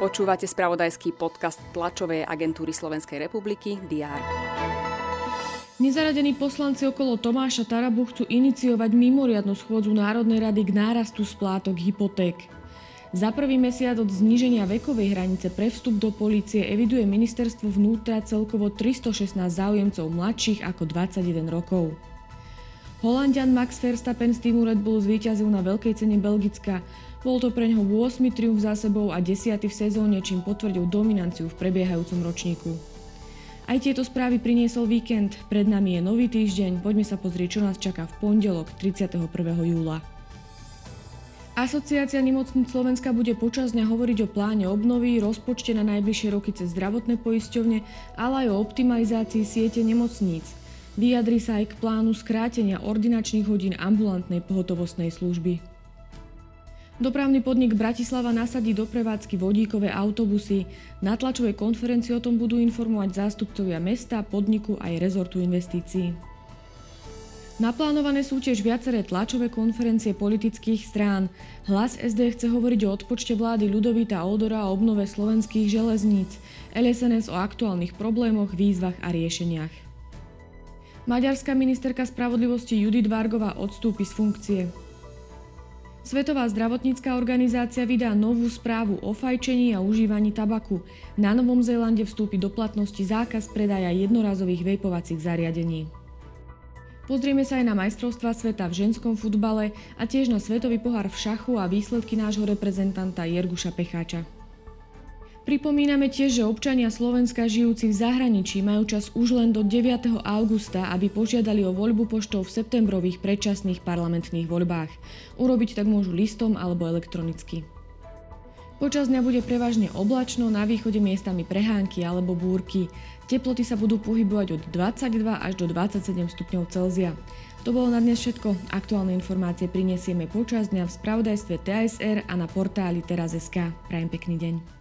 Počúvate spravodajský podcast tlačovej agentúry Slovenskej republiky DR. Nezaradení poslanci okolo Tomáša Tarabu chcú iniciovať mimoriadnu schôdzu Národnej rady k nárastu splátok hypoték. Za prvý mesiac od zníženia vekovej hranice pre vstup do polície eviduje ministerstvo vnútra celkovo 316 záujemcov mladších ako 21 rokov. Holandian Max Verstappen z týmu Red Bull zvíťazil na veľkej cene Belgicka. Bol to pre neho 8. triumf za sebou a 10. v sezóne, čím potvrdil dominanciu v prebiehajúcom ročníku. Aj tieto správy priniesol víkend. Pred nami je nový týždeň. Poďme sa pozrieť, čo nás čaká v pondelok 31. júla. Asociácia nemocníc Slovenska bude počas dňa hovoriť o pláne obnovy, rozpočte na najbližšie roky cez zdravotné poisťovne, ale aj o optimalizácii siete nemocníc. Vyjadri sa aj k plánu skrátenia ordinačných hodín ambulantnej pohotovostnej služby. Dopravný podnik Bratislava nasadí do prevádzky vodíkové autobusy. Na tlačovej konferencii o tom budú informovať zástupcovia mesta, podniku aj rezortu investícií. Naplánované sú tiež viaceré tlačové konferencie politických strán. Hlas SD chce hovoriť o odpočte vlády Ľudovita Odora a obnove slovenských železníc, LSNS o aktuálnych problémoch, výzvach a riešeniach. Maďarská ministerka spravodlivosti Judith Vargová odstúpi z funkcie. Svetová zdravotnícká organizácia vydá novú správu o fajčení a užívaní tabaku. Na Novom Zélande vstúpi do platnosti zákaz predaja jednorazových vejpovacích zariadení. Pozrieme sa aj na majstrovstva sveta v ženskom futbale a tiež na svetový pohár v šachu a výsledky nášho reprezentanta Jerguša Pecháča. Pripomíname tiež, že občania Slovenska žijúci v zahraničí majú čas už len do 9. augusta, aby požiadali o voľbu poštou v septembrových predčasných parlamentných voľbách. Urobiť tak môžu listom alebo elektronicky. Počas dňa bude prevažne oblačno, na východe miestami prehánky alebo búrky. Teploty sa budú pohybovať od 22 až do 27 stupňov Celzia. To bolo na dnes všetko. Aktuálne informácie prinesieme počas dňa v spravodajstve TSR a na portáli teraz.sk. Prajem pekný deň.